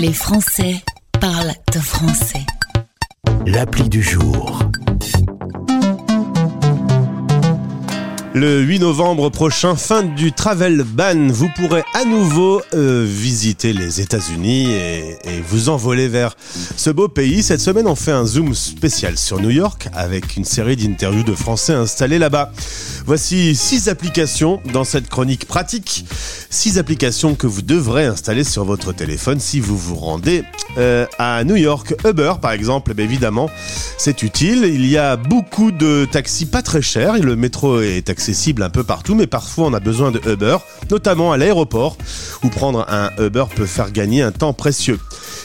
Les Français parlent de français. L'appli du jour. Le 8 novembre prochain, fin du travel ban, vous pourrez à nouveau euh, visiter les États-Unis et, vous envoler vers ce beau pays. Cette semaine, on fait un zoom spécial sur New York avec une série d'interviews de Français installés là-bas. Voici six applications dans cette chronique pratique. Six applications que vous devrez installer sur votre téléphone si vous vous rendez euh, à New York. Uber, par exemple, eh évidemment, c'est utile. Il y a beaucoup de taxis pas très chers. Le métro est accessible un peu partout, mais parfois on a besoin de Uber, notamment à l'aéroport, où prendre un Uber peut faire gagner un temps précieux.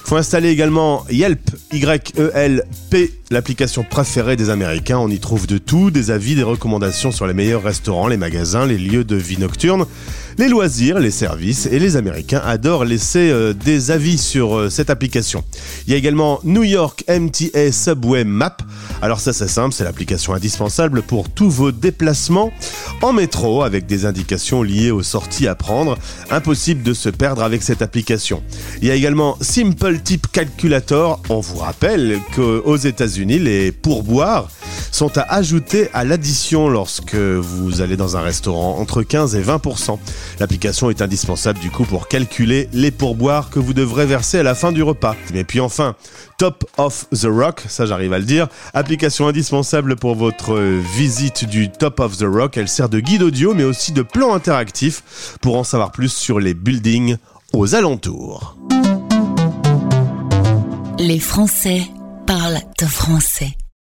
Il faut installer également Yelp, Y-E-L-P, l'application préférée des Américains. On y trouve de tout, des avis, des recommandations sur les meilleurs restaurants, les magasins, les lieux de vie nocturne, les loisirs, les services. Et les Américains adorent laisser euh, des avis sur euh, cette application. Il y a également New York MTA Subway Map. Alors ça c'est simple, c'est l'application indispensable pour tous vos déplacements en métro avec des indications liées aux sorties à prendre. Impossible de se perdre avec cette application. Il y a également Simple Tip Calculator. On vous rappelle qu'aux États-Unis, les pourboires sont à ajouter à l'addition lorsque vous allez dans un restaurant entre 15 et 20%. L'application est indispensable du coup pour calculer les pourboires que vous devrez verser à la fin du repas. Et puis enfin, Top of the Rock, ça j'arrive à le dire, application indispensable pour votre visite du Top of the Rock. Elle sert de guide audio mais aussi de plan interactif pour en savoir plus sur les buildings aux alentours. Les Français parlent de français.